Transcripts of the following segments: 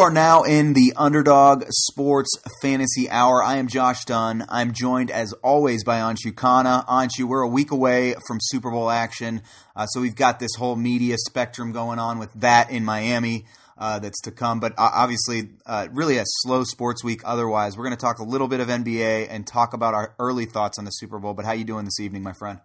You are now in the Underdog Sports Fantasy Hour. I am Josh Dunn. I'm joined, as always, by Anshu Khanna. Anshu, we're a week away from Super Bowl action, uh, so we've got this whole media spectrum going on with that in Miami uh, that's to come. But uh, obviously, uh, really a slow sports week. Otherwise, we're going to talk a little bit of NBA and talk about our early thoughts on the Super Bowl. But how you doing this evening, my friend?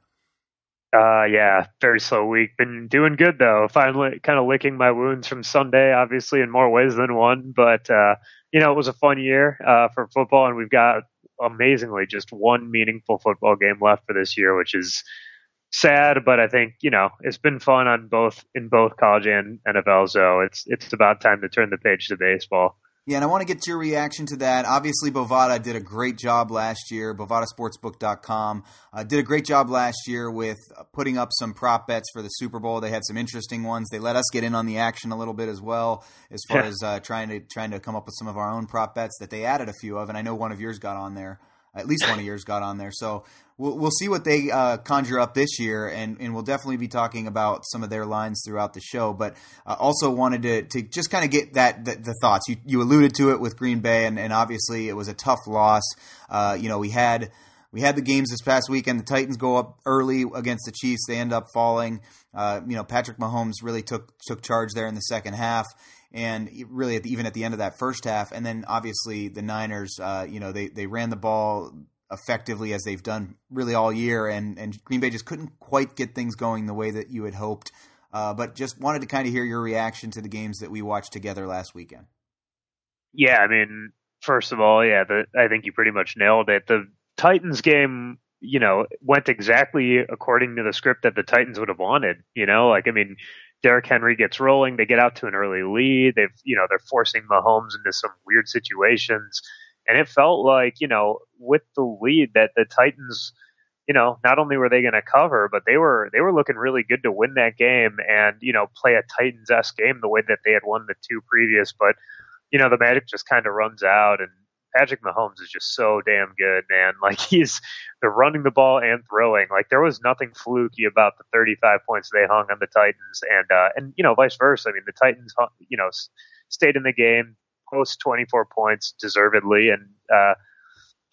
Uh, yeah, very slow week. Been doing good though. Finally, kind of licking my wounds from Sunday, obviously in more ways than one. But uh, you know, it was a fun year uh, for football, and we've got amazingly just one meaningful football game left for this year, which is sad. But I think you know it's been fun on both in both college and NFL. So it's it's about time to turn the page to baseball. Yeah, and I want to get your reaction to that. Obviously, Bovada did a great job last year. BovadaSportsbook.com uh, did a great job last year with putting up some prop bets for the Super Bowl. They had some interesting ones. They let us get in on the action a little bit as well, as far yeah. as uh, trying to trying to come up with some of our own prop bets that they added a few of. And I know one of yours got on there. At least one of yours got on there. So we'll, we'll see what they uh, conjure up this year, and, and we'll definitely be talking about some of their lines throughout the show. But uh, also wanted to, to just kind of get that the, the, thoughts. You, you alluded to it with Green Bay, and, and obviously it was a tough loss. Uh, you know, we had we had the games this past weekend. The Titans go up early against the Chiefs. They end up falling. Uh, you know, Patrick Mahomes really took took charge there in the second half and really at the, even at the end of that first half, and then obviously the Niners, uh, you know, they they ran the ball effectively as they've done really all year, and and Green Bay just couldn't quite get things going the way that you had hoped. Uh, but just wanted to kind of hear your reaction to the games that we watched together last weekend. Yeah, I mean, first of all, yeah, the, I think you pretty much nailed it. The Titans game, you know, went exactly according to the script that the Titans would have wanted. You know, like I mean, Derrick Henry gets rolling. They get out to an early lead. They've, you know, they're forcing Mahomes into some weird situations. And it felt like, you know, with the lead that the Titans, you know, not only were they going to cover, but they were they were looking really good to win that game and you know play a Titans esque game the way that they had won the two previous. But you know, the magic just kind of runs out, and Patrick Mahomes is just so damn good, man. Like he's they're running the ball and throwing. Like there was nothing fluky about the 35 points they hung on the Titans, and uh, and you know vice versa. I mean the Titans, you know, stayed in the game, post 24 points deservedly, and uh,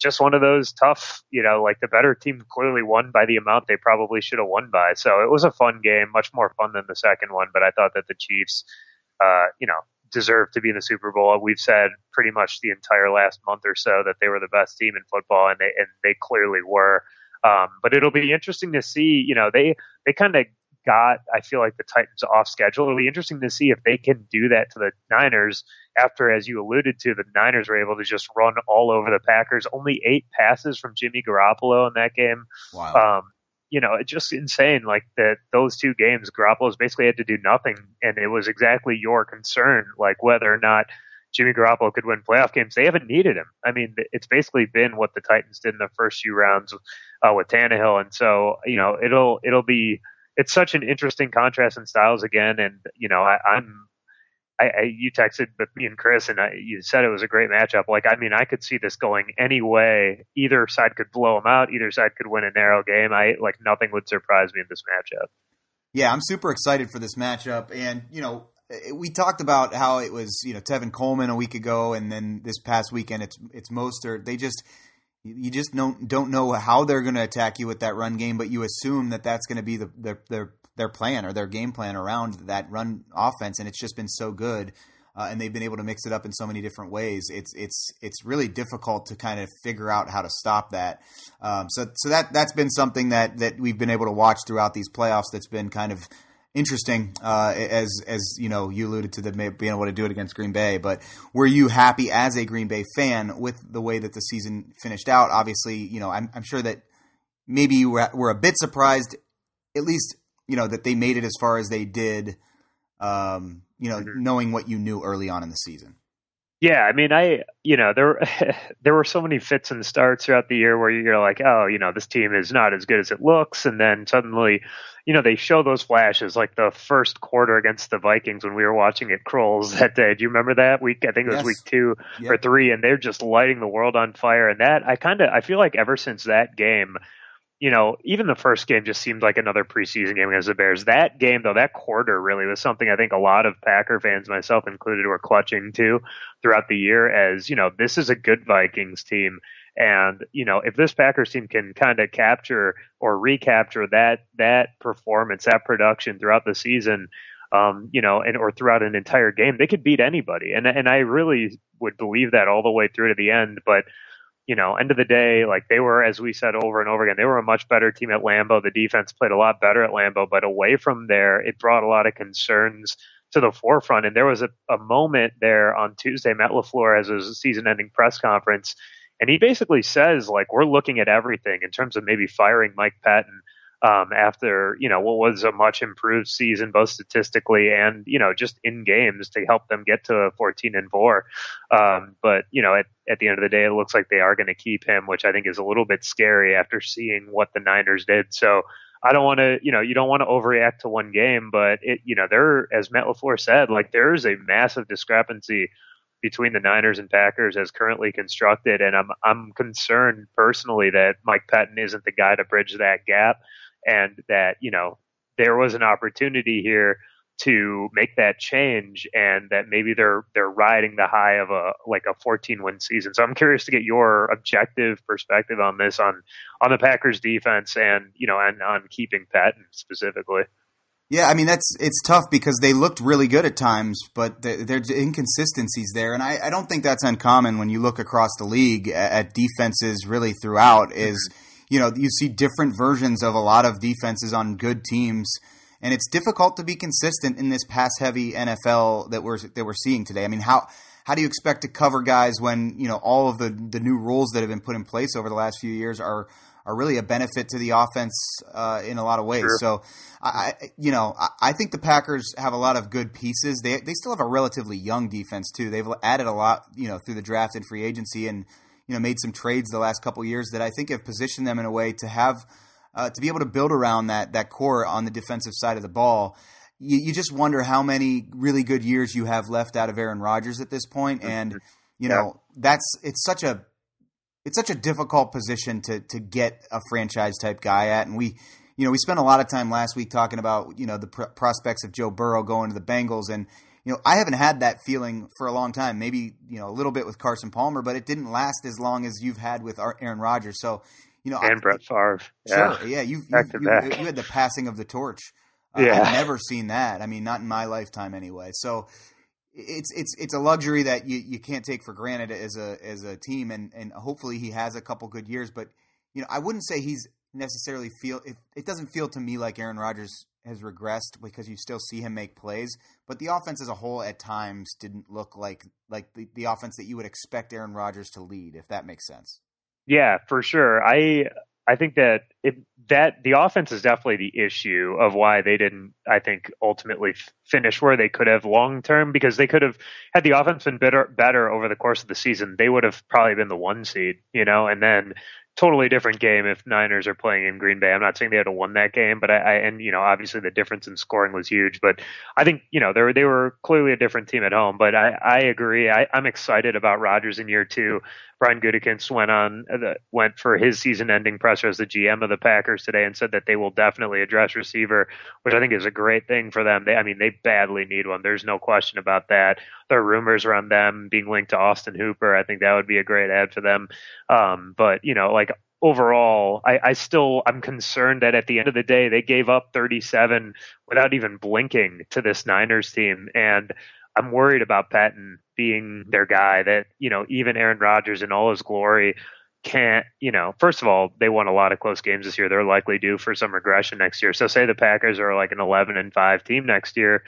just one of those tough. You know, like the better team clearly won by the amount they probably should have won by. So it was a fun game, much more fun than the second one. But I thought that the Chiefs, uh, you know, deserve to be in the Super Bowl. We've said pretty much the entire last month or so that they were the best team in football, and they and they clearly were. Um, but it'll be interesting to see. You know, they they kind of got I feel like the Titans off schedule. It'll be interesting to see if they can do that to the Niners after, as you alluded to, the Niners were able to just run all over the Packers. Only eight passes from Jimmy Garoppolo in that game. Wow. Um, you know, it's just insane. Like that, those two games, Garoppolo's basically had to do nothing, and it was exactly your concern, like whether or not Jimmy Garoppolo could win playoff games. They haven't needed him. I mean, it's basically been what the Titans did in the first few rounds uh, with Tannehill, and so you know, it'll it'll be it's such an interesting contrast in styles again, and you know, I, I'm I, I, you texted me and Chris, and I, you said it was a great matchup. Like, I mean, I could see this going any way. Either side could blow them out. Either side could win a narrow game. I like nothing would surprise me in this matchup. Yeah, I'm super excited for this matchup, and you know, we talked about how it was, you know, Tevin Coleman a week ago, and then this past weekend, it's it's Mostert. They just you just don't don't know how they're going to attack you with that run game, but you assume that that's going to be the their their their plan or their game plan around that run offense, and it's just been so good. Uh, and they've been able to mix it up in so many different ways. It's it's it's really difficult to kind of figure out how to stop that. Um, so so that that's been something that that we've been able to watch throughout these playoffs. That's been kind of interesting uh, as as you know you alluded to the being able to do it against Green Bay. But were you happy as a Green Bay fan with the way that the season finished out? Obviously, you know I'm, I'm sure that maybe you were, were a bit surprised, at least you know that they made it as far as they did. Um, you know, mm-hmm. knowing what you knew early on in the season. Yeah, I mean, I you know there there were so many fits and starts throughout the year where you're like, oh, you know, this team is not as good as it looks, and then suddenly, you know, they show those flashes like the first quarter against the Vikings when we were watching at Kroll's that day. Do you remember that week? I think it was yes. week two yep. or three, and they're just lighting the world on fire. And that I kind of I feel like ever since that game, you know, even the first game just seemed like another preseason game against the Bears. That game, though, that quarter really was something I think a lot of Packer fans, myself included, were clutching to throughout the year as, you know, this is a good Vikings team. And, you know, if this Packers team can kind of capture or recapture that, that performance, that production throughout the season, um, you know, and or throughout an entire game, they could beat anybody. And, and I really would believe that all the way through to the end. But, you know, end of the day, like they were, as we said over and over again, they were a much better team at Lambeau. The defense played a lot better at Lambeau, but away from there, it brought a lot of concerns to the forefront. And there was a, a moment there on Tuesday, Matt LaFleur has a season ending press conference, and he basically says, like, we're looking at everything in terms of maybe firing Mike Pettine um, after you know what was a much improved season, both statistically and you know just in games to help them get to 14 and four. Um, but you know at at the end of the day, it looks like they are going to keep him, which I think is a little bit scary after seeing what the Niners did. So. I don't want to, you know, you don't want to overreact to one game, but it, you know, there, as Matt LaFleur said, like there is a massive discrepancy between the Niners and Packers as currently constructed, and I'm I'm concerned personally that Mike Pettine isn't the guy to bridge that gap and that you know there was an opportunity here to make that change and that maybe they're they're riding the high of a like a 14 win season. So I'm curious to get your objective perspective on this on on the Packers defense and you know and on keeping Pettine specifically. Yeah, I mean that's it's tough because they looked really good at times, but there's inconsistencies there, and I, I, don't think that's uncommon when you look across the league at, at defenses really throughout. Is mm-hmm you know, you see different versions of a lot of defenses on good teams, and it's difficult to be consistent in this pass heavy NFL that we're that we're seeing today. I mean, how how do you expect to cover guys when you know all of the the new rules that have been put in place over the last few years are are really a benefit to the offense uh, in a lot of ways. Sure. So, I, you know, I, I, think the Packers have a lot of good pieces. They they still have a relatively young defense too. They've added a lot, you know, through the draft and free agency, and you know made some trades the last couple years that I think have positioned them in a way to have uh, to be able to build around that that core on the defensive side of the ball. You, you, just wonder how many really good years you have left out of Aaron Rodgers at this point, mm-hmm. and you know yeah. that's it's such a it's such a difficult position to to get a franchise type guy at, and we you know we spent a lot of time last week talking about you know the pr- prospects of Joe Burrow going to the Bengals and you know, I haven't had that feeling for a long time. Maybe you know a little bit with Carson Palmer, but it didn't last as long as you've had with Aaron Rodgers. So, you know, and I, Brett Favre. Yeah. Sure, yeah, you you, you, you, had the passing of the torch. Uh, yeah, I've never seen that. I mean, not in my lifetime anyway. So, it's it's it's a luxury that you, you can't take for granted as a as a team, and and hopefully he has a couple good years. But you know, I wouldn't say he's necessarily feel. It, it doesn't feel to me like Aaron Rodgers has regressed because you still see him make plays, but the offense as a whole at times didn't look like like the, the offense that you would expect Aaron Rodgers to lead, if that makes sense. Yeah, for sure. I I think that it, that the offense is definitely the issue of why they didn't, I think, ultimately finish where they could have long term because they could have had the offense been better better over the course of the season. They would have probably been the one seed, you know, and then totally different game if Niners are playing in Green Bay. I'm not saying they had to won that game, but I, I, and you know obviously the difference in scoring was huge. But I think you know they were they were clearly a different team at home. But I, I agree. I, I'm excited about Rodgers in year two. Brian Gutekunst went on uh, went for his season-ending presser as the GM of the Packers today and said that they will definitely address receiver, which I think is a great thing for them. They, I mean, they badly need one. There's no question about that. There are rumors around them being linked to Austin Hooper. I think that would be a great add for them. Um, but you know, like overall, I, I, still I'm concerned that at the end of the day they gave up 37 without even blinking to this Niners team, and I'm worried about Pettine being their guy. That you know even Aaron Rodgers in all his glory can't, you know, first of all, they won a lot of close games this year. They're likely due for some regression next year. So say the Packers are like an 11 and 5 team next year.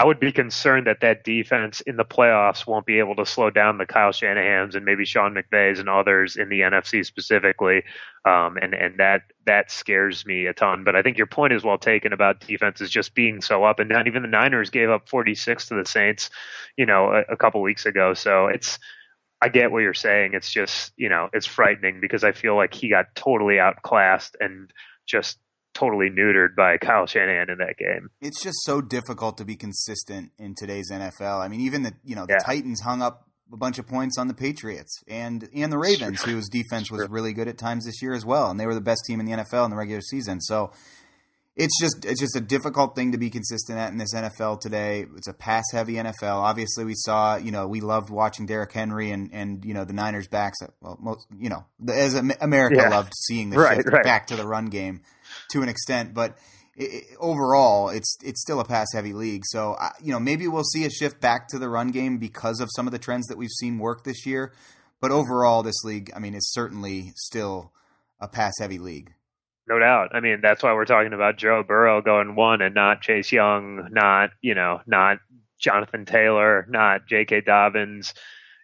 I would be concerned that that defense in the playoffs won't be able to slow down the Kyle Shanahan's and maybe Sean McVay's and others in the NFC specifically. Um, and, and that, that scares me a ton. But I think your point is well taken about defenses just being so up and down. Even the Niners gave up 46 to the Saints, you know, a, a couple weeks ago. So it's, I get what you're saying. It's just, you know, it's frightening because I feel like he got totally outclassed and just totally neutered by Kyle Shanahan in that game. It's just so difficult to be consistent in today's NFL. I mean, even the you know the yeah. Titans hung up a bunch of points on the Patriots and and the Ravens, whose defense was really good at times this year as well, and they were the best team in the NFL in the regular season. So it's just it's just a difficult thing to be consistent at in this NFL today. It's a pass heavy NFL. Obviously, we saw you know we loved watching Derrick Henry and and you know the Niners backs. Well, most you know as America yeah. loved seeing the right, shift right. back to the run game to an extent, but. It, overall, it's it's still a pass heavy league. So you know maybe we'll see a shift back to the run game because of some of the trends that we've seen work this year. But overall, this league, I mean, is certainly still a pass heavy league. No doubt. I mean, that's why we're talking about Joe Burrow going one and not Chase Young, not, you know, not Jonathan Taylor, not J.K. Dobbins,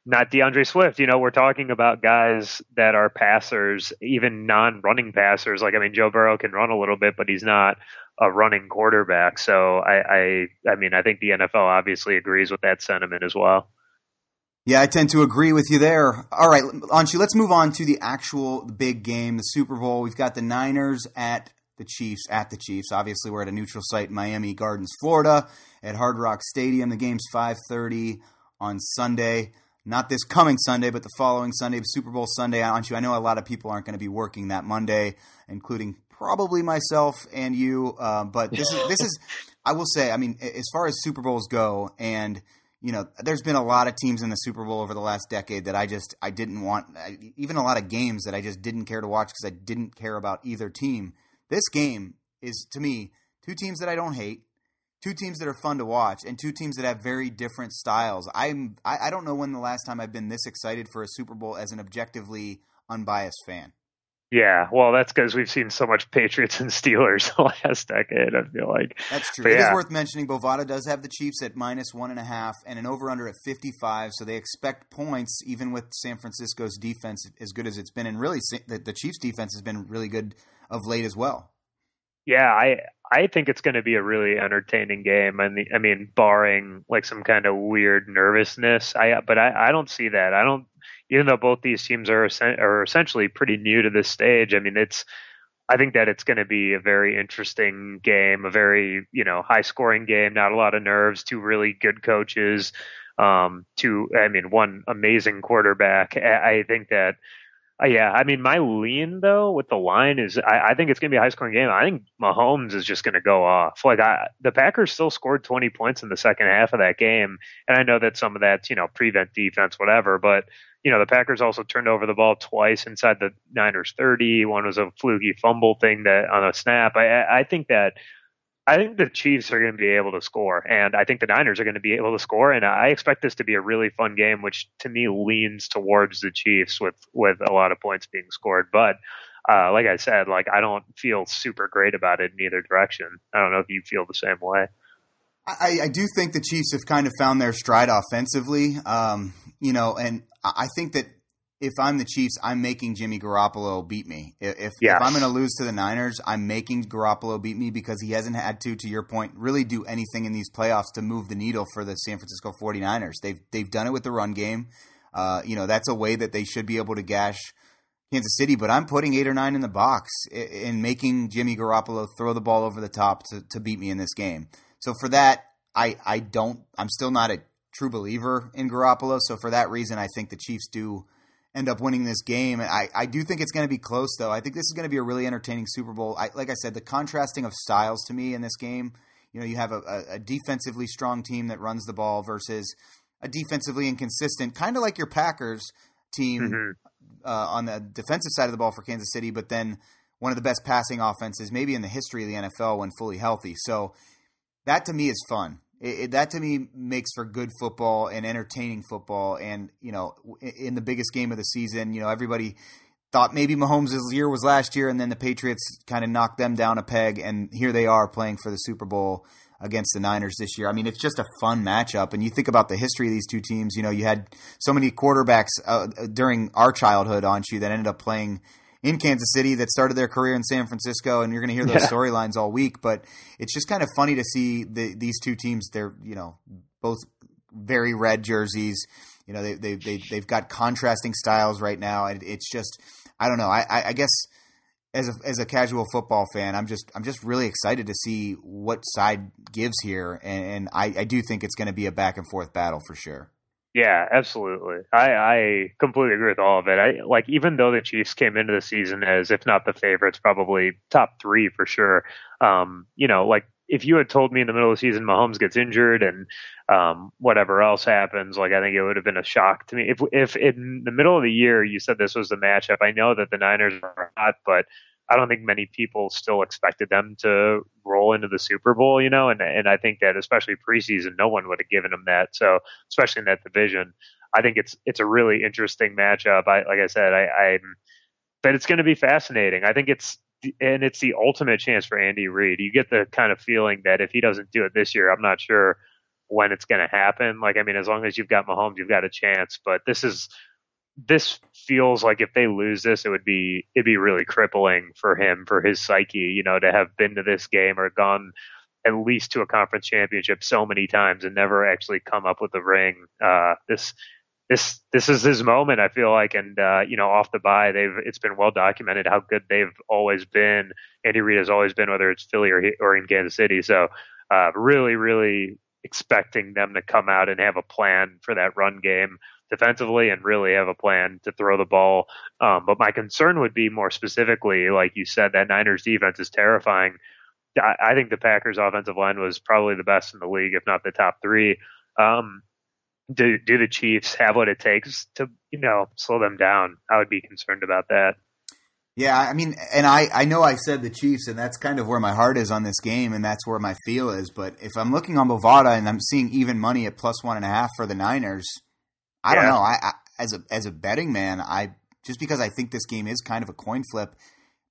not DeAndre Swift. You know, we're talking about guys that are passers, even non running passers. Like, I mean, Joe Burrow can run a little bit, but he's not a running quarterback. So I, I, I mean, I think the NFL obviously agrees with that sentiment as well. Yeah, I tend to agree with you there. All right, Anshu, let's move on to the actual big game, the Super Bowl. We've got the Niners at the Chiefs, at the Chiefs. Obviously, we're at a neutral site, Miami Gardens, Florida, at Hard Rock Stadium. The game's 5.30 on Sunday. Not this coming Sunday, but the following Sunday, Super Bowl Sunday. Anshu, I know a lot of people aren't going to be working that Monday, including probably myself and you. Uh, but this is, this is, I will say, I mean, as far as Super Bowls go and – you know, there's been a lot of teams in the Super Bowl over the last decade that I just I didn't want, even a lot of games that I just didn't care to watch because I didn't care about either team. This game is to me two teams that I don't hate, two teams that are fun to watch, and two teams that have very different styles. I'm I, I don't know when the last time I've been this excited for a Super Bowl as an objectively unbiased fan. Yeah, well, that's because we've seen so much Patriots and Steelers the last decade. I feel like that's true. But it yeah. is worth mentioning. Bovada does have the Chiefs at minus one and a half, and an over under at fifty five. So they expect points, even with San Francisco's defense as good as it's been, and really the, the Chiefs' defense has been really good of late as well. Yeah, I I think it's going to be a really entertaining game. I mean, I mean, barring like some kind of weird nervousness. I but I I don't see that. I don't even though both these teams are are essentially pretty new to this stage, I mean, it's I think that it's going to be a very interesting game, a very you know high scoring game, not a lot of nerves, two really good coaches, um, two I mean one amazing quarterback. I, I think that. Uh, yeah, I mean, my lean though with the line is I, I think it's going to be a high scoring game. I think Mahomes is just going to go off. Like I, the Packers still scored 20 points in the second half of that game, and I know that some of that's you know prevent defense, whatever. But you know, the Packers also turned over the ball twice inside the Niners 30. One was a fluky fumble thing that on a snap. I, I think that I think the Chiefs are going to be able to score, and I think the Niners are going to be able to score, and I expect this to be a really fun game, which to me leans towards the Chiefs with with a lot of points being scored. But uh, like I said, like I don't feel super great about it in either direction. I don't know if you feel the same way. I, I do think the Chiefs have kind of found their stride offensively. Um, you know, and I think that if I'm the Chiefs, I'm making Jimmy Garoppolo beat me. If, yes. if I'm going to lose to the Niners, I'm making Garoppolo beat me because he hasn't had to, to your point, really do anything in these playoffs to move the needle for the San Francisco 49ers. They've they've done it with the run game. Uh, you know, that's a way that they should be able to gash Kansas City, but I'm putting eight or nine in the box and making Jimmy Garoppolo throw the ball over the top to, to beat me in this game. So for that, I, I don't, I'm still not a true believer in Garoppolo. So for that reason, I think the Chiefs do end up winning this game. I, I do think it's going to be close, though. I think this is going to be a really entertaining Super Bowl. I, like I said, the contrasting of styles to me in this game. You know, you have a, a defensively strong team that runs the ball versus a defensively inconsistent, kind of like your Packers team mm-hmm. uh, on the defensive side of the ball for Kansas City, but then one of the best passing offenses maybe in the history of the NFL when fully healthy. So that to me is fun. It, it, that to me makes for good football and entertaining football. And you know, in the biggest game of the season, you know, everybody thought maybe Mahomes' year was last year, and then the Patriots kind of knocked them down a peg, and here they are playing for the Super Bowl against the Niners this year. I mean, it's just a fun matchup. And you think about the history of these two teams. You know, you had so many quarterbacks uh, during our childhood on you that ended up playing in Kansas City that started their career in San Francisco, and you're going to hear those yeah. storylines all week. But it's just kind of funny to see the, these two teams. They're you know both very red jerseys. You know they they, they they've got contrasting styles right now, and it's just I don't know. I, I, I guess as a as a casual football fan, I'm just I'm just really excited to see what side gives here, and, and I, I do think it's going to be a back and forth battle for sure. Yeah, absolutely. I, I completely agree with all of it. I like even though the Chiefs came into the season as if not the favorites, probably top three for sure. Um, you know, like if you had told me in the middle of the season Mahomes gets injured and um, whatever else happens, like I think it would have been a shock to me. If if in the middle of the year you said this was the matchup, I know that the Niners are hot, but I don't think many people still expected them to roll into the Super Bowl, you know, and and I think that especially preseason, no one would have given them that. So especially in that division, I think it's it's a really interesting matchup. I like I said, I, I'm, but it's going to be fascinating. I think it's and it's the ultimate chance for Andy Reid. You get the kind of feeling that if he doesn't do it this year, I'm not sure when it's going to happen. Like I mean, as long as you've got Mahomes, you've got a chance. But this is this feels like if they lose this, it would be it'd be really crippling for him for his psyche. You know, to have been to this game or gone at least to a conference championship so many times and never actually come up with a ring. Uh, this this this is his moment. I feel like, and uh, you know, off the bye, they've it's been well documented how good they've always been. Andy Reid has always been, whether it's Philly or or in Kansas City. So, uh, really, really expecting them to come out and have a plan for that run game defensively and really have a plan to throw the ball. Um, but my concern would be more specifically, like you said, that Niners defense is terrifying. I, I think the Packers offensive line was probably the best in the league, if not the top three. Um, do do the Chiefs have what it takes to you know slow them down? I would be concerned about that. Yeah, I mean, and I, I know I said the Chiefs, and that's kind of where my heart is on this game, and that's where my feel is. But if I'm looking on Bovada and I'm seeing even money at plus one and a half for the Niners, I yeah. don't know. I, I, as a as a betting man, I just because I think this game is kind of a coin flip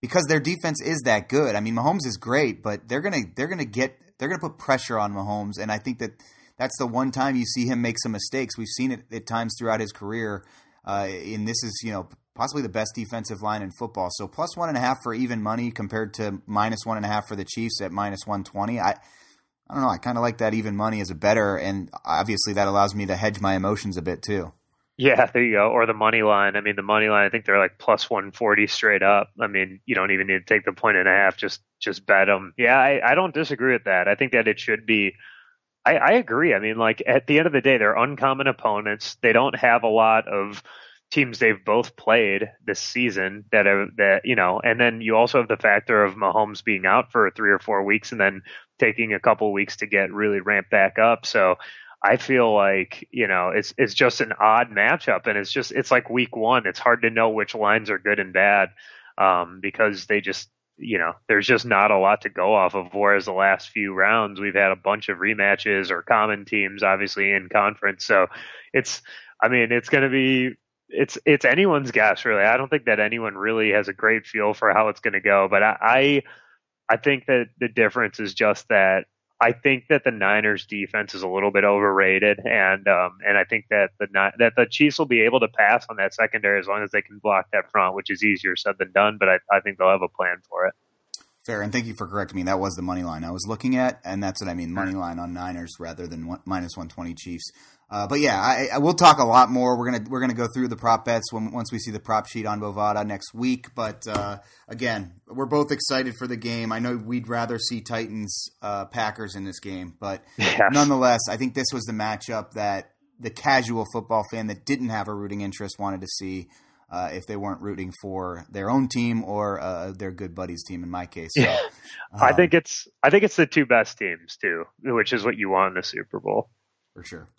because their defense is that good. I mean, Mahomes is great, but they're gonna they're gonna get they're gonna put pressure on Mahomes, and I think that that's the one time you see him make some mistakes. We've seen it at times throughout his career. Uh, and this is, you know, possibly the best defensive line in football. So plus one and a half for even money compared to minus one and a half for the Chiefs at minus one twenty. I I don't know. I kind of like that even money as a better, and obviously that allows me to hedge my emotions a bit too. Yeah, there you go. Or the money line. I mean, the money line. I think they're like plus one forty straight up. I mean, you don't even need to take the point and a half. Just just bet them. Yeah, I, I don't disagree with that. I think that it should be I, I agree. I mean, like at the end of the day, they're uncommon opponents. They don't have a lot of teams they've both played this season that are that you know, and then you also have the factor of Mahomes being out for three or four weeks and then taking a couple weeks to get really ramped back up. So I feel like you know it's it's just an odd matchup, and it's just it's like week one. It's hard to know which lines are good and bad um, because they just you know, there's just not a lot to go off of. Whereas the last few rounds, we've had a bunch of rematches or common teams, obviously in conference. So it's, I mean, it's going to be, it's it's anyone's guess, really. I don't think that anyone really has a great feel for how it's going to go. But I, I, I think that the difference is just that I think that the Niners defense is a little bit overrated, and um, and I think that the that the Chiefs will be able to pass on that secondary as long as they can block that front, which is easier said than done. But I, I think they'll have a plan for it. Fair, and thank you for correcting me. That was the money line I was looking at, and that's what I mean money line on Niners rather than one, minus one twenty Chiefs. Uh, but yeah, I, I, we'll talk a lot more. We're gonna we're gonna go through the prop bets when, once we see the prop sheet on Bovada next week. But uh, again, we're both excited for the game. I know we'd rather see Titans uh, Packers in this game, but yes. nonetheless, I think this was the matchup that the casual football fan that didn't have a rooting interest wanted to see uh, if they weren't rooting for their own team or uh, their good buddies team. In my case, so, yeah. Um, I think it's I think it's the two best teams too, which is what you want in the Super Bowl for sure.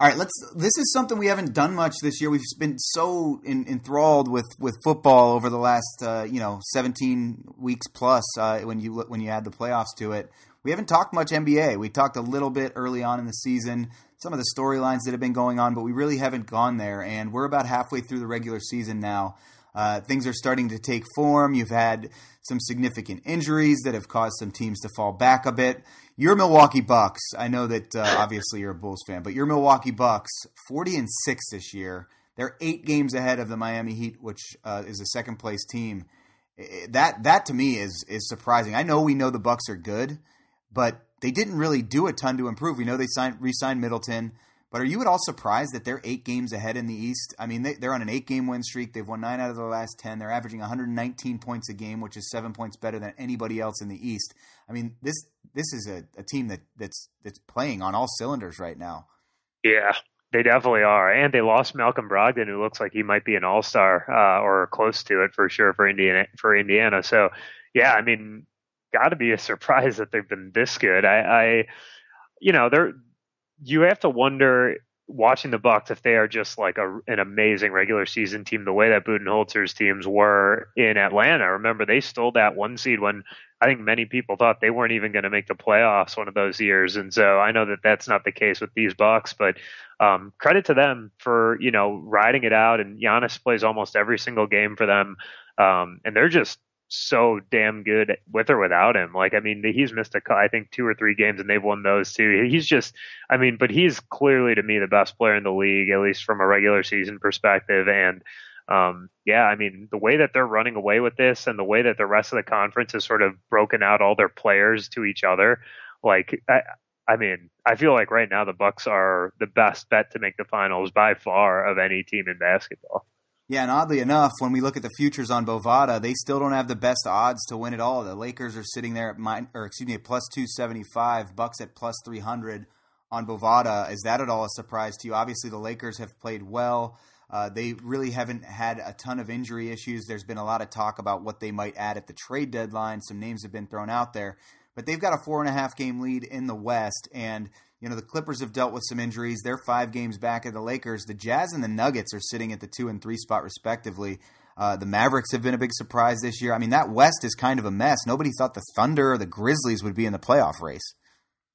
All right, let's. This is something we haven't done much this year. We've been so in, enthralled with, with football over the last uh, you know seventeen weeks plus uh, when you when you add the playoffs to it. We haven't talked much NBA. We talked a little bit early on in the season, some of the storylines that have been going on, but we really haven't gone there. And we're about halfway through the regular season now. Uh, things are starting to take form. You've had some significant injuries that have caused some teams to fall back a bit. Your Milwaukee Bucks, I know that uh, obviously you're a Bulls fan, but your Milwaukee Bucks, 40 and 6 this year. They're eight games ahead of the Miami Heat, which uh, is a second place team. That that to me is is surprising. I know we know the Bucks are good, but they didn't really do a ton to improve. We know they signed re-signed Middleton. But are you at all surprised that they're eight games ahead in the East? I mean, they, are on an eight game win streak. They've won nine out of the last 10. They're averaging 119 points a game, which is seven points better than anybody else in the East. I mean, this this is a, a team that, that's that's playing on all cylinders right now. Yeah, they definitely are. And they lost Malcolm Brogdon, who looks like he might be an all star uh, or close to it for sure for Indiana. For Indiana. So, yeah, I mean, got to be a surprise that they've been this good. I, I you know, they're you have to wonder watching the Bucks if they are just like a, an amazing regular season team, the way that Budenholzer's teams were in Atlanta. Remember, they stole that one seed when I think many people thought they weren't even going to make the playoffs one of those years. And so I know that that's not the case with these Bucks, but um, credit to them for you know riding it out. And Giannis plays almost every single game for them, um, and they're just so damn good with or without him. Like, I mean, he's missed a, I think two or three games and they've won those too. He's just, I mean, but he's clearly to me the best player in the league, at least from a regular season perspective. And, um, yeah, I mean, the way that they're running away with this and the way that the rest of the conference has sort of broken out all their players to each other, like, I, I mean, I feel like right now the Bucks are the best bet to make the finals by far of any team in basketball. Yeah, and oddly enough, when we look at the futures on Bovada, they still don't have the best odds to win it all. The Lakers are sitting there at mine, or excuse me, plus two seventy five, Bucks at plus three hundred on Bovada. Is that at all a surprise to you? Obviously, the Lakers have played well. Uh, they really haven't had a ton of injury issues. There's been a lot of talk about what they might add at the trade deadline. Some names have been thrown out there, but they've got a four and a half game lead in the West, and you know, the Clippers have dealt with some injuries. They're five games back of the Lakers. The Jazz and the Nuggets are sitting at the two and three spot, respectively. Uh, the Mavericks have been a big surprise this year. I mean, that West is kind of a mess. Nobody thought the Thunder or the Grizzlies would be in the playoff race.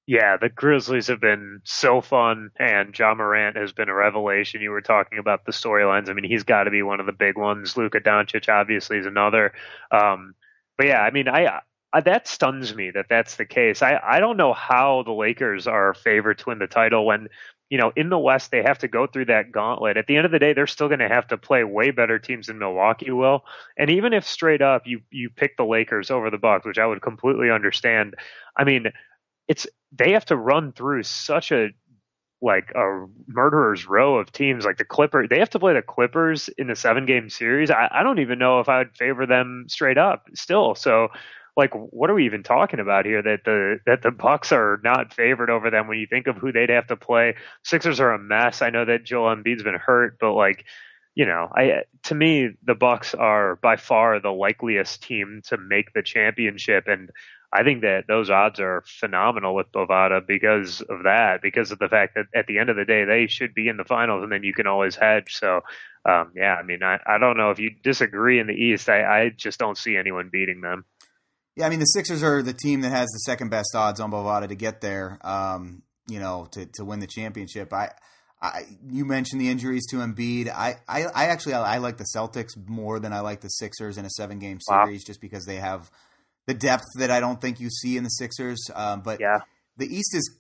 Yeah, the Grizzlies have been so fun, and Ja Morant has been a revelation. You were talking about the storylines. I mean, he's got to be one of the big ones. Luka Doncic obviously is another. Um, but yeah, I mean, I that stuns me that that's the case. I, I don't know how the Lakers are favored to win the title when, you know, in the West they have to go through that gauntlet. At the end of the day, they're still going to have to play way better teams than Milwaukee will. And even if straight up you you pick the Lakers over the Bucks, which I would completely understand, I mean, it's they have to run through such a like a murderer's row of teams like the Clippers. They have to play the Clippers in the seven game series. I, I don't even know if I would favor them straight up still. So like what are we even talking about here? That the that the bucks are not favored over them. When you think of who they'd have to play sixers are a mess. I know that joel embiid's been hurt but like you know i to me the bucks are by far the likeliest team to make the championship and i think that those odds are phenomenal with bovada because of that because of the fact that at the end of the day they should be in the finals and then you can always hedge. So um, yeah i mean I, I don't know if you disagree in the east. I, I just don't see anyone beating them yeah, I mean the Sixers are the team that has the second best odds on Bovada to get there. Um, you know, to to win the championship. I, I you mentioned the injuries to Embiid. I, I, I actually I, I, like the Celtics more than I like the Sixers in a seven game series, wow. just because they have the depth that I don't think you see in the Sixers. Um, but yeah. the East is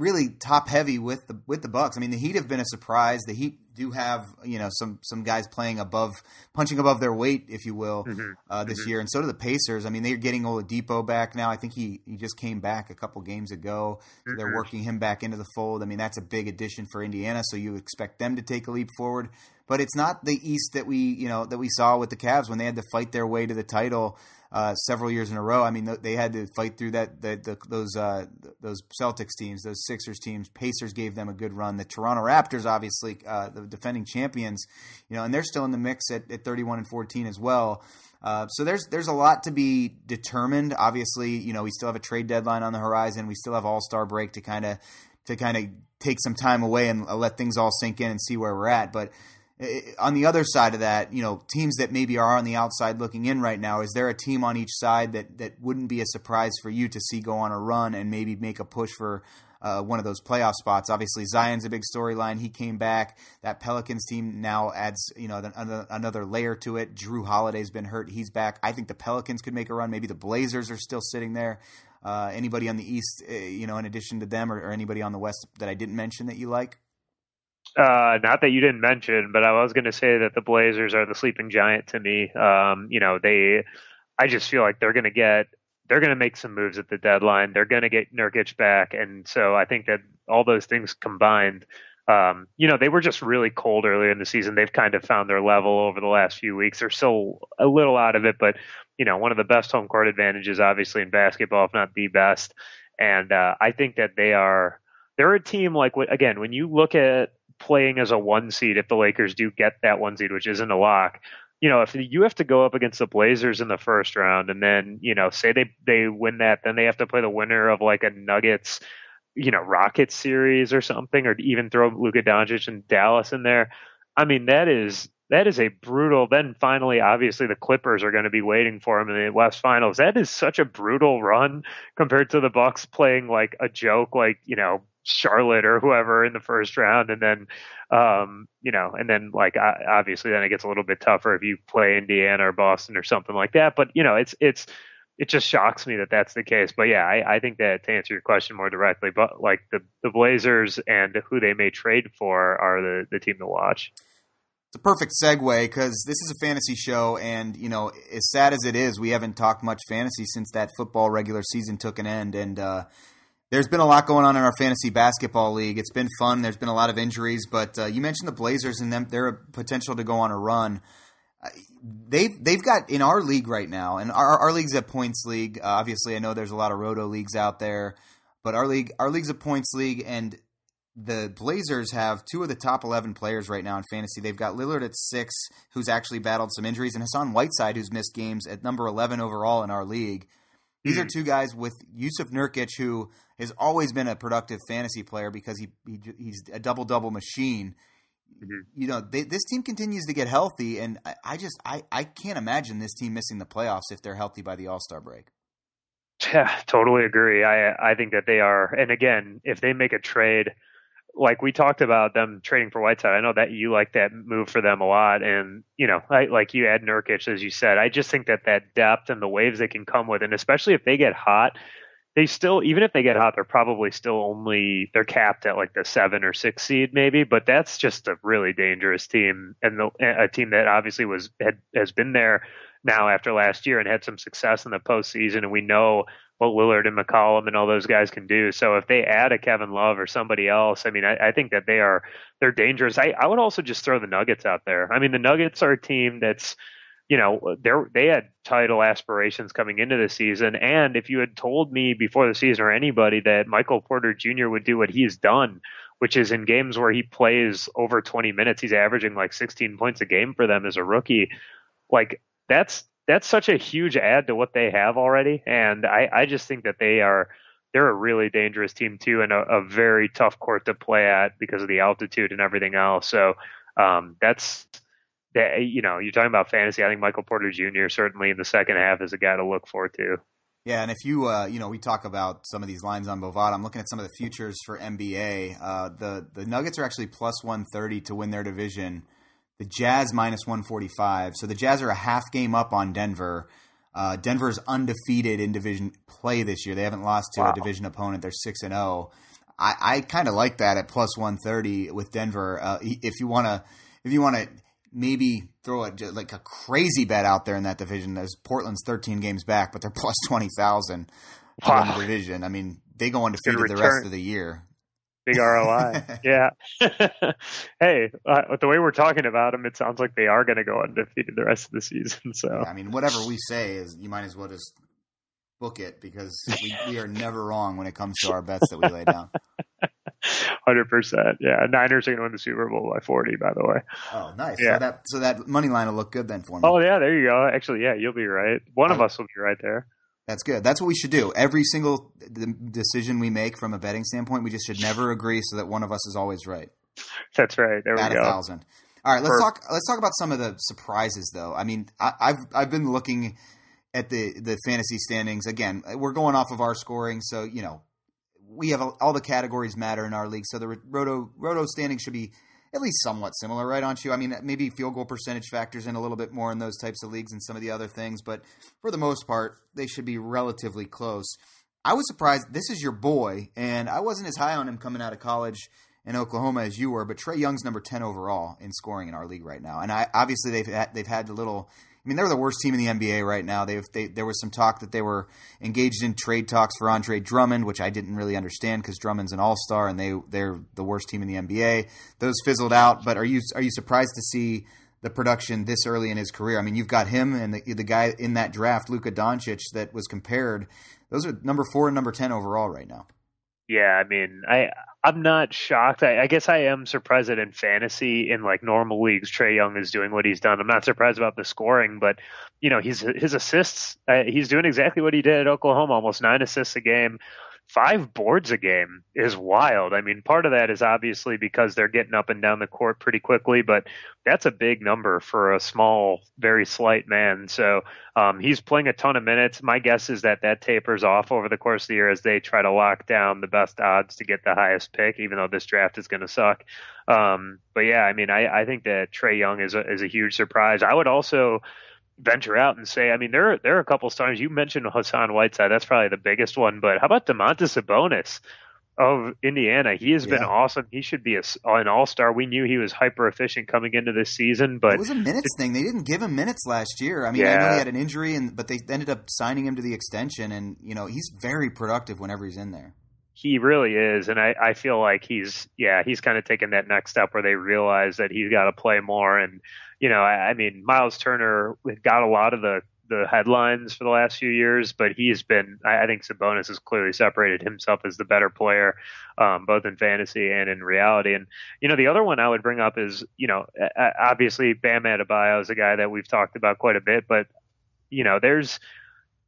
really top heavy with the with the Bucks. I mean, the Heat have been a surprise. The Heat do have you know some some guys playing above, punching above their weight, if you will, mm-hmm. uh, this mm-hmm. year, and so do the Pacers. I mean, they're getting Oladipo back now. I think he he just came back a couple games ago. So they're mm-hmm. working him back into the fold. I mean, that's a big addition for Indiana. So you expect them to take a leap forward. But it's not the East that we you know that we saw with the Cavs when they had to fight their way to the title uh, several years in a row. I mean, they had to fight through that the, the, those uh, those Celtics teams, those Sixers teams. Pacers gave them a good run. The Toronto Raptors, obviously, uh, the defending champions, you know, and they're still in the mix at, at 31 and 14 as well. Uh, so there's there's a lot to be determined. Obviously, you know, we still have a trade deadline on the horizon. We still have All Star break to kind of to kind of take some time away and let things all sink in and see where we're at. But on the other side of that, you know, teams that maybe are on the outside looking in right now, is there a team on each side that, that wouldn't be a surprise for you to see go on a run and maybe make a push for uh, one of those playoff spots. Obviously, Zion's a big storyline. He came back. That Pelicans team now adds you know another layer to it. Jrue Holiday's been hurt. He's back. I think the Pelicans could make a run. Maybe the Blazers are still sitting there. Uh, anybody on the East, uh, you know, in addition to them, or, or anybody on the West that I didn't mention that you like? Uh, not that you didn't mention, but I was going to say that the Blazers are the sleeping giant to me. Um, you know, they, I just feel like they're going to get, they're going to make some moves at the deadline. They're going to get Nurkic back, and so I think that all those things combined, um, you know, they were just really cold earlier in the season. They've kind of found their level over the last few weeks. They're still a little out of it, but you know, one of the best home court advantages, obviously in basketball, if not the best. And uh, I think that they are they're a team like again when you look at playing as a one seed if the Lakers do get that one seed, which isn't a lock. You know, if you have to go up against the Blazers in the first round, and then you know, say they they win that, then they have to play the winner of like a Nuggets, you know, Rockets series or something, or even throw Luka Doncic and Dallas in there. I mean, that is that is a brutal. Then finally, obviously, the Clippers are going to be waiting for him in the West Finals. That is such a brutal run compared to the Bucks playing like a joke, like you know Charlotte or whoever in the first round, and then, um, you know, and then like obviously then it gets a little bit tougher if you play Indiana or Boston or something like that. But you know, it's it's it just shocks me that that's the case. But yeah, I, I think that to answer your question more directly, but like the the Blazers and who they may trade for are the the team to watch. It's a perfect segue because this is a fantasy show, and you know, as sad as it is, we haven't talked much fantasy since that football regular season took an end, and. uh there's been a lot going on in our fantasy basketball league. It's been fun. There's been a lot of injuries, but uh, you mentioned the Blazers and them. Their potential to go on a run. Uh, they've they've got in our league right now, and our our league's a points league. Uh, obviously, I know there's a lot of roto leagues out there, but our league our league's a points league, and the Blazers have two of the top 11 players right now in fantasy. They've got Lillard at six, who's actually battled some injuries, and Hassan Whiteside, who's missed games at number 11 overall in our league. These are two guys with Jusuf Nurkic, who has always been a productive fantasy player because he, he he's a double double machine. Mm-hmm. You know, they, this team continues to get healthy, and I, I just I, I can't imagine this team missing the playoffs if they're healthy by the All Star break. Yeah, totally agree. I I think that they are, and again, if they make a trade like we talked about them trading for Whiteside. I know that you like that move for them a lot, and you know, I, like you add Nurkic as you said. I just think that that depth and the waves they can come with, and especially if they get hot, they still even if they get hot, they're probably still only they're capped at like the seven or six seed maybe, but that's just a really dangerous team and the, a team that obviously was had has been there now after last year and had some success in the postseason, and we know what Lillard and McCollum and all those guys can do. So if they add a Kevin Love or somebody else, I mean, I, I think that they are they're dangerous. I, I would also just throw the Nuggets out there. I mean, the Nuggets are a team that's you know they they had title aspirations coming into the season, and if you had told me before the season or anybody that Michael Porter Jr. would do what he's done, which is in games where he plays over 20 minutes, he's averaging like 16 points a game for them as a rookie. Like that's that's such a huge add to what they have already. And I, I just think that they are they're a really dangerous team too, and a, a very tough court to play at because of the altitude and everything else. So um, that's that. You know, you're talking about fantasy. I think Michael Porter Jr. certainly in the second half is a guy to look for too. Yeah, and if you uh, you know we talk about some of these lines on Bovada, I'm looking at some of the futures for NBA. Uh, the the Nuggets are actually plus 130 to win their division the Jazz minus 145. So the Jazz are a half game up on Denver. Uh, Denver is undefeated in division play this year. They haven't lost to wow. a division opponent. They're six and zero. Oh. I, I kind of like that at plus 130 with Denver. Uh, if you want to, if you want to maybe throw a, like a crazy bet out there in that division, there's Portland's 13 games back, but they're plus 20,000 wow. in the division. I mean, they go undefeated the rest of the year big ROI. yeah. hey, uh, the way we're talking about them, it sounds like they are going to go undefeated the rest of the season. So I mean, whatever we say is you might as well just book it because we, we are never wrong when it comes to our bets that we lay down. Hundred percent. Yeah, Niners are going to win the Super Bowl by forty. By the way. Oh, nice. Yeah. So that so that money line will look good then for me. Oh yeah, there you go. Actually, yeah, you'll be right. One of us will be right there. That's good. That's what we should do. Every single decision we make from a betting standpoint, we just should never agree so that one of us is always right. That's right. There At we go. A thousand. All right, let's For, talk. Let's talk about some of the surprises, though. I mean, I, I've I've been looking at the the fantasy standings again. We're going off of our scoring, so you know we have a, all the categories matter in our league, so the roto roto standings should be at least somewhat similar, right? Aren't you? I mean, maybe field goal percentage factors in a little bit more in those types of leagues and some of the other things, but for the most part, they should be relatively close. I was surprised. This is your boy, and I wasn't as high on him coming out of college in Oklahoma as you were, but Trae Young's number ten overall in scoring in our league right now, and I obviously they've had, they've had a little I mean, they're the worst team in the NBA right now. They've, they, there was some talk that they were engaged in trade talks for Andre Drummond, which I didn't really understand because Drummond's an All Star and they they're the worst team in the NBA. Those fizzled out. But are you are you surprised to see the production this early in his career? I mean, you've got him and the, the guy in that draft, Luka Doncic, that was compared. Those are number four and number ten overall right now. Yeah, I mean, I I'm not shocked. I, I, guess I am surprised that in fantasy, in like normal leagues, Trae Young is doing what he's done. I'm not surprised about the scoring, but you know, he's his assists. Uh, he's doing exactly what he did at Oklahoma, almost nine assists a game five boards a game is wild. I mean, part of that is obviously because they're getting up and down the court pretty quickly, but that's a big number for a small, very slight man. So um, he's playing a ton of minutes. My guess is that that tapers off over the course of the year as they try to lock down the best odds to get the highest pick, even though this draft is going to suck. Um, but yeah, I mean, I, I think that Trae Young is a, is a huge surprise. I would also venture out and say, I mean, there there are a couple of stars. You mentioned Hassan Whiteside. That's probably the biggest one. But how about Domantas Sabonis of Indiana? He has yeah. been awesome. He should be a, an all star. We knew he was hyper efficient coming into this season, but it was a minutes thing. They didn't give him minutes last year. I mean, yeah. I know he had an injury, and but they ended up signing him to the extension, and you know he's very productive whenever he's in there. He really is, and I, I feel like he's yeah he's kind of taken that next step where they realize that he's got to play more and you know, I, I mean, Miles Turner got a lot of the the headlines for the last few years, but he's been. I, I think Sabonis has clearly separated himself as the better player, um, both in fantasy and in reality. And you know, the other one I would bring up is, you know, obviously Bam Adebayo is a guy that we've talked about quite a bit, but you know, there's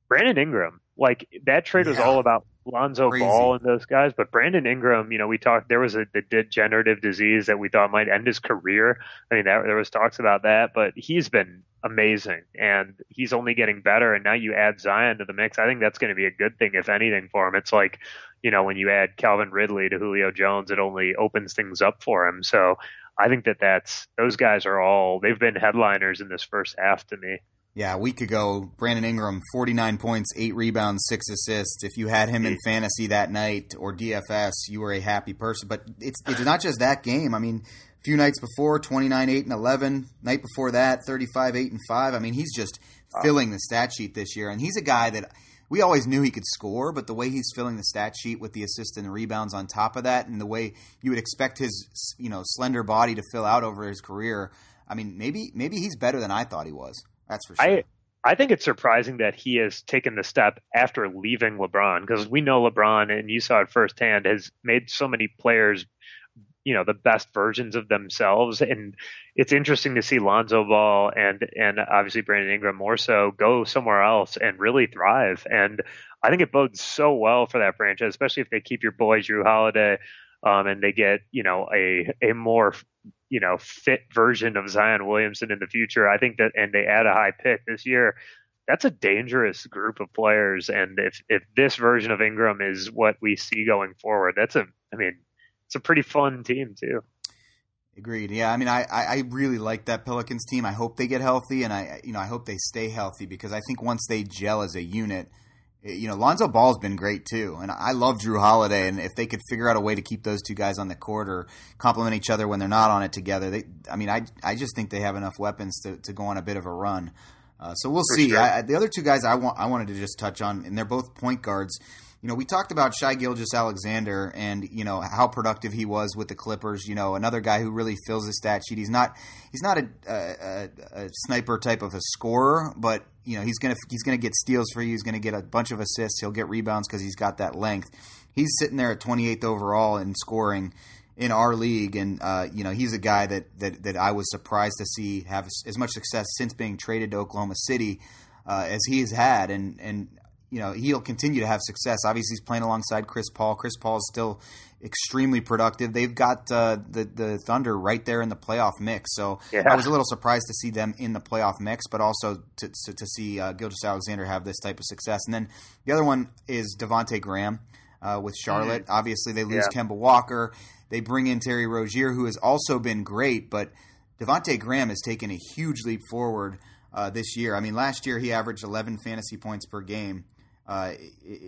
Brandon Ingram. Like that trade was all about Lonzo Crazy. Ball and those guys, but Brandon Ingram, you know, we talked. There was a the degenerative disease that we thought might end his career. I mean, that, there was talks about that, but he's been amazing, and he's only getting better. And now you add Zion to the mix. I think that's going to be a good thing, if anything, for him. It's like, you know, when you add Calvin Ridley to Julio Jones, it only opens things up for him. So I think that that's those guys are all they've been headliners in this first half to me. Yeah, a week ago, Brandon Ingram, 49 points, 8 rebounds, 6 assists. If you had him in fantasy that night or DFS, you were a happy person. But it's it's uh-huh. not just that game. I mean, a few nights before, 29, 8, and 11. Night before that, 35, 8, and 5. I mean, he's just filling the stat sheet this year. And he's a guy that we always knew he could score, but the way he's filling the stat sheet with the assists and the rebounds on top of that, and the way you would expect his you know slender body to fill out over his career, I mean, maybe maybe he's better than I thought he was. That's for sure. I, I think it's surprising that he has taken the step after leaving LeBron because we know LeBron, and you saw it firsthand, has made so many players, you know, the best versions of themselves. And it's interesting to see Lonzo Ball and and obviously Brandon Ingram more so go somewhere else and really thrive. And I think it bodes so well for that franchise, especially if they keep your boy Jrue Holiday. Um, and they get you know a a more you know fit version of Zion Williamson in the future. I think that, and they add a high pick this year. That's a dangerous group of players, and if if this version of Ingram is what we see going forward, that's a I mean it's a pretty fun team too. Agreed. Yeah, I mean, I, I really like that Pelicans team. I hope they get healthy, and I you know I hope they stay healthy because I think once they gel as a unit, you know, Lonzo Ball's been great too, and I love Jrue Holiday. And if they could figure out a way to keep those two guys on the court or complement each other when they're not on it together, they, I mean, I, I just think they have enough weapons to, to go on a bit of a run. Uh, so we'll For see. Sure. I, the other two guys I want, I wanted to just touch on, and they're both point guards you know, we talked about Shai Gilgeous-Alexander and you know how productive he was with the Clippers. You know, another guy who really fills the stat sheet. He's not he's not a, a, a sniper type of a scorer, but you know he's gonna he's gonna get steals for you. He's gonna get a bunch of assists. He'll get rebounds because he's got that length. He's sitting there at 28th overall in scoring in our league, and uh, you know he's a guy that, that that I was surprised to see have as much success since being traded to Oklahoma City uh, as he has had, and and you know he'll continue to have success. Obviously, he's playing alongside Chris Paul. Chris Paul is still extremely productive. They've got uh, the the Thunder right there in the playoff mix. So yeah. I was a little surprised to see them in the playoff mix, but also to to, to see uh, Gilgeous-Alexander have this type of success. And then the other one is Devonte Graham. uh, with Charlotte. Mm-hmm. Obviously, they lose yeah. Kemba Walker. They bring in Terry Rozier, who has also been great, but Devonte Graham has taken a huge leap forward uh, this year. I mean, last year he averaged 11 fantasy points per game. Uh,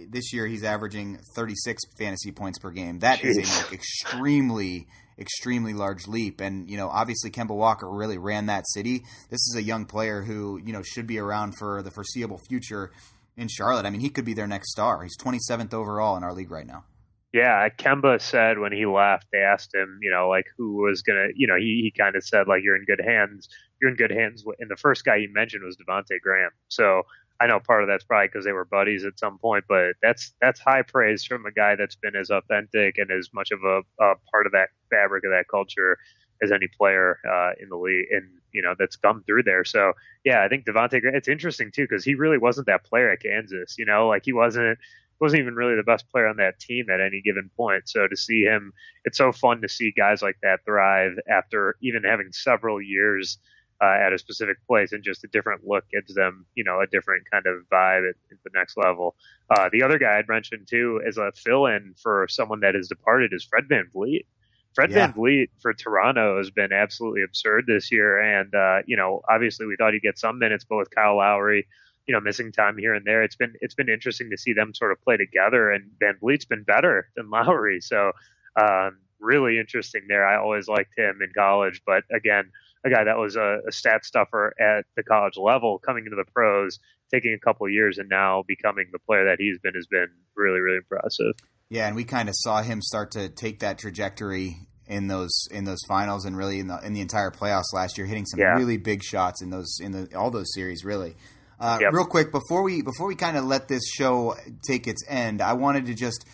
this year he's averaging 36 fantasy points per game. That Jeez. is an like, extremely, extremely large leap. And you know, obviously Kemba Walker really ran that city. This is a young player who you know should be around for the foreseeable future in Charlotte. I mean, he could be their next star. He's 27th overall in our league right now. Yeah, Kemba said when he left, they asked him, you know, like who was gonna, you know, he, he kind of said like you're in good hands. You're in good hands. And the first guy he mentioned was Devonte Graham. So I know part of that's probably because they were buddies at some point, but that's that's high praise from a guy that's been as authentic and as much of a, a part of that fabric of that culture as any player uh, in the league, and you know that's come through there. So yeah, I think Devonte. It's interesting too because he really wasn't that player at Kansas. You know, like he wasn't wasn't even really the best player on that team at any given point. So to see him, it's so fun to see guys like that thrive after even having several years uh, at a specific place and just a different look gives them, you know, a different kind of vibe at, at the next level. Uh, the other guy I'd mentioned too as a fill in for someone that has departed is Fred VanVleet. Fred yeah. VanVleet for Toronto has been absolutely absurd this year. And, uh, you know, obviously we thought he'd get some minutes, but with Kyle Lowry, you know, missing time here and there. It's been it's been interesting to see them sort of play together, and VanVleet's been better than Lowry, so um, really interesting there. I always liked him in college, but again, a guy that was a, a stat stuffer at the college level, coming into the pros, taking a couple years, and now becoming the player that he's been has been really really impressive. Yeah, and we kind of saw him start to take that trajectory in those in those finals and really in the in the entire playoffs last year, hitting some yeah. really big shots in those in the all those series really. Uh, yep. Real quick before we before we kind of let this show take its end, I wanted to just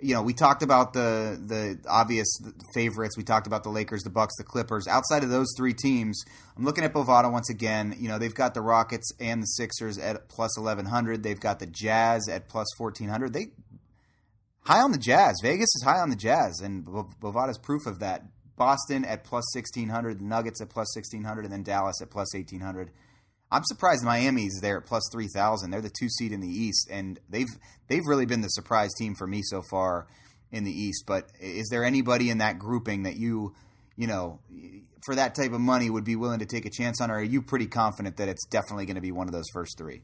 you know we talked about the the obvious favorites. We talked about the Lakers, the Bucks, the Clippers. Outside of those three teams, I'm looking at Bovada once again. You know they've got the Rockets and the Sixers at plus 1100. They've got the Jazz at plus 1400. They high on the Jazz. Vegas is high on the Jazz, and Bovada's proof of that. Boston at plus 1600, the Nuggets at plus 1600, and then Dallas at plus 1800. I'm surprised Miami's there at plus three thousand. They're the two seed in the East, and they've they've really been the surprise team for me so far in the East. But is there anybody in that grouping that you you know for that type of money would be willing to take a chance on, or are you pretty confident that it's definitely going to be one of those first three?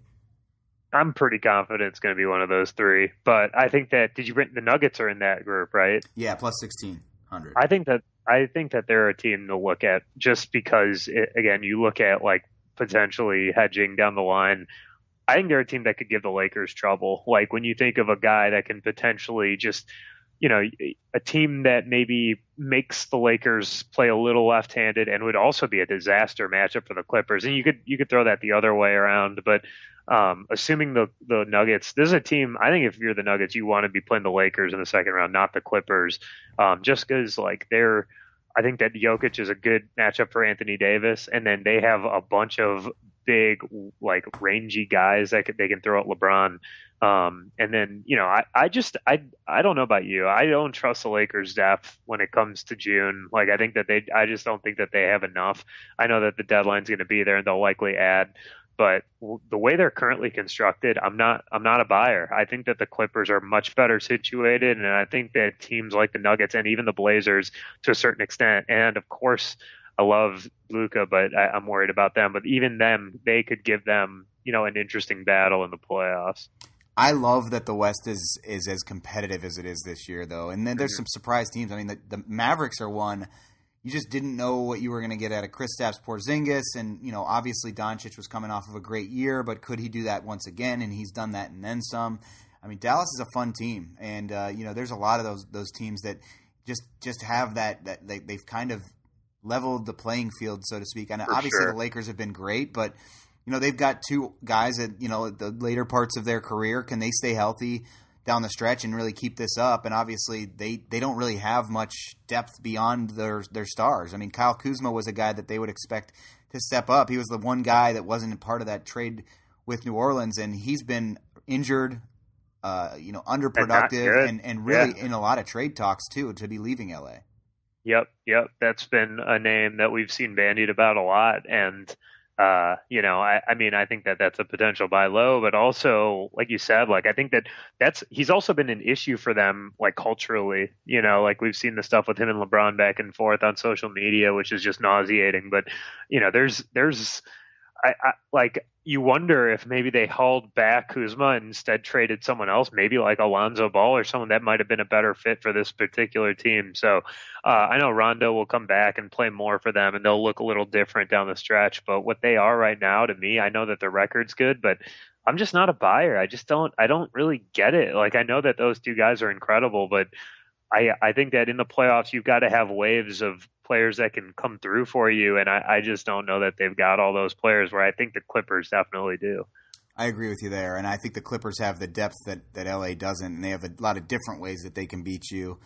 I'm pretty confident it's going to be one of those three. But I think that did you bring the Nuggets are in that group, right? Yeah, plus sixteen hundred. I think that I think that they're a team to look at just because it, again you look at like potentially hedging down the line. I think they're a team that could give the Lakers trouble. Like when you think of a guy that can potentially just, you know, a team that maybe makes the Lakers play a little left-handed and would also be a disaster matchup for the Clippers. And you could you could throw that the other way around, but um, assuming the the Nuggets, this is a team. I think if you're the Nuggets, you want to be playing the Lakers in the second round, not the Clippers, um, just because like they're I think that Jokic is a good matchup for Anthony Davis, and then they have a bunch of big, like rangy guys that they can throw at LeBron. Um, and then you know, I, I just I I don't know about you. I don't trust the Lakers' depth when it comes to June. Like I think that they I just don't think that they have enough. I know that the deadline's going to be there, and they'll likely add but the way they're currently constructed, I'm not I'm not a buyer. I think that the Clippers are much better situated, and I think that teams like the Nuggets and even the Blazers, to a certain extent, and of course, I love Luka, but I, I'm worried about them. But even them, they could give them you know an interesting battle in the playoffs. I love that the West is is as competitive as it is this year, though, and then there's mm-hmm. some surprise teams. I mean, the, the Mavericks are one you just didn't know what you were going to get out of Kristaps Porzingis, and you know obviously Doncic was coming off of a great year, but could he do that once again? And he's done that and then some. I mean, Dallas is a fun team, and uh, you know there's a lot of those those teams that just just have that that they, they've kind of leveled the playing field, so to speak. And For obviously sure. the Lakers have been great, but you know they've got two guys at you know the later parts of their career. Can they stay healthy? Down the stretch and really keep this up. And obviously, they, they don't really have much depth beyond their their stars. I mean, Kyle Kuzma was a guy that they would expect to step up. He was the one guy that wasn't part of that trade with New Orleans, and he's been injured, uh, you know, underproductive, and, and really yeah. in a lot of trade talks too to be leaving LA. Yep, yep, that's been a name that we've seen bandied about a lot, and uh, you know, I, I mean, I think that that's a potential buy low, but also, like you said, like I think that that's he's also been an issue for them, like culturally. You know, like we've seen the stuff with him and LeBron back and forth on social media, which is just nauseating. But you know, there's there's I, I like you wonder if maybe they hauled back Kuzma and instead traded someone else, maybe like Alonzo Ball or someone that might have been a better fit for this particular team. So uh, I know Rondo will come back and play more for them, and they'll look a little different down the stretch. But what they are right now, to me, I know that their record's good, but I'm just not a buyer. I just don't. I don't really get it. Like I know that those two guys are incredible, but I I think that in the playoffs you've got to have waves of players that can come through for you, and I, I just don't know that they've got all those players. Where I think the Clippers definitely do. I agree with you there, and I think the Clippers have the depth that, that LA doesn't, and they have a lot of different ways that they can beat you.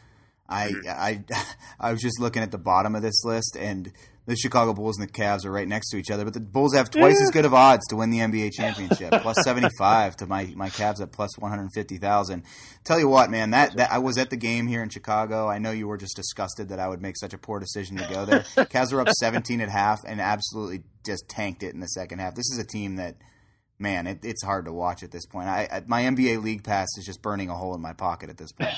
I. I I was just looking at the bottom of this list, and the Chicago Bulls and the Cavs are right next to each other, but the Bulls have twice as good of odds to win the NBA championship, plus seventy five to my my Cavs at plus one hundred fifty thousand. Tell you what, man, that, that I was at the game here in Chicago. I know you were just disgusted that I would make such a poor decision to go there. Cavs were up seventeen at half and absolutely just tanked it in the second half. This is a team that. Man, it, it's hard to watch at this point. I, I my NBA league pass is just burning a hole in my pocket at this point.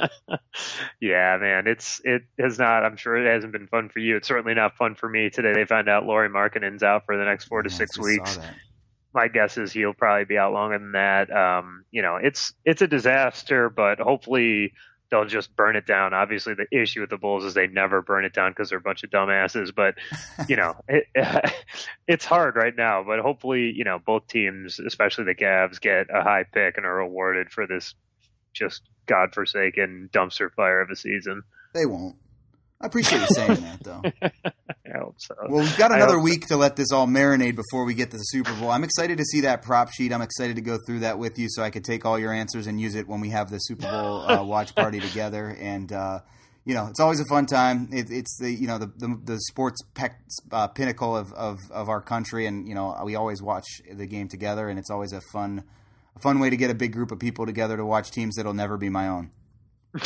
yeah, man, it's it has not. I'm sure it hasn't been fun for you. It's certainly not fun for me. Today they found out Lauri Markkanen's out for the next four to six weeks. My guess is he'll probably be out longer than that. Um, you know, it's it's a disaster, but hopefully they'll just burn it down. Obviously, the issue with the Bulls is they never burn it down because they're a bunch of dumbasses. But you know, it, it's hard right now. But hopefully, you know, both teams, especially the Cavs, get a high pick and are rewarded for this just godforsaken dumpster fire of a season. They won't. I appreciate you saying that, though. I hope so. Well, we've got another week so. to let this all marinate before we get to the Super Bowl. I'm excited to see that prop sheet. I'm excited to go through that with you so I could take all your answers and use it when we have the Super Bowl uh, watch party together. And uh, you know, it's always a fun time. It, it's the you know the the, the sports pec, uh, pinnacle of, of of our country, and you know we always watch the game together, and it's always a fun a fun way to get a big group of people together to watch teams that'll never be my own.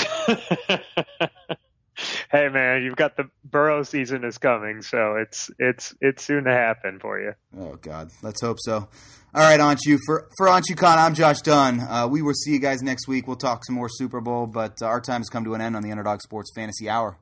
hey man, you've got the Burrow season is coming, so it's it's it's soon to happen for you. Oh God, let's hope so. All right, Anshu for for Anshu Khan, I'm Josh Dunn. Uh, we will see you guys next week. We'll talk some more Super Bowl, but uh, our time has come to an end on the Underdog Sports Fantasy Hour.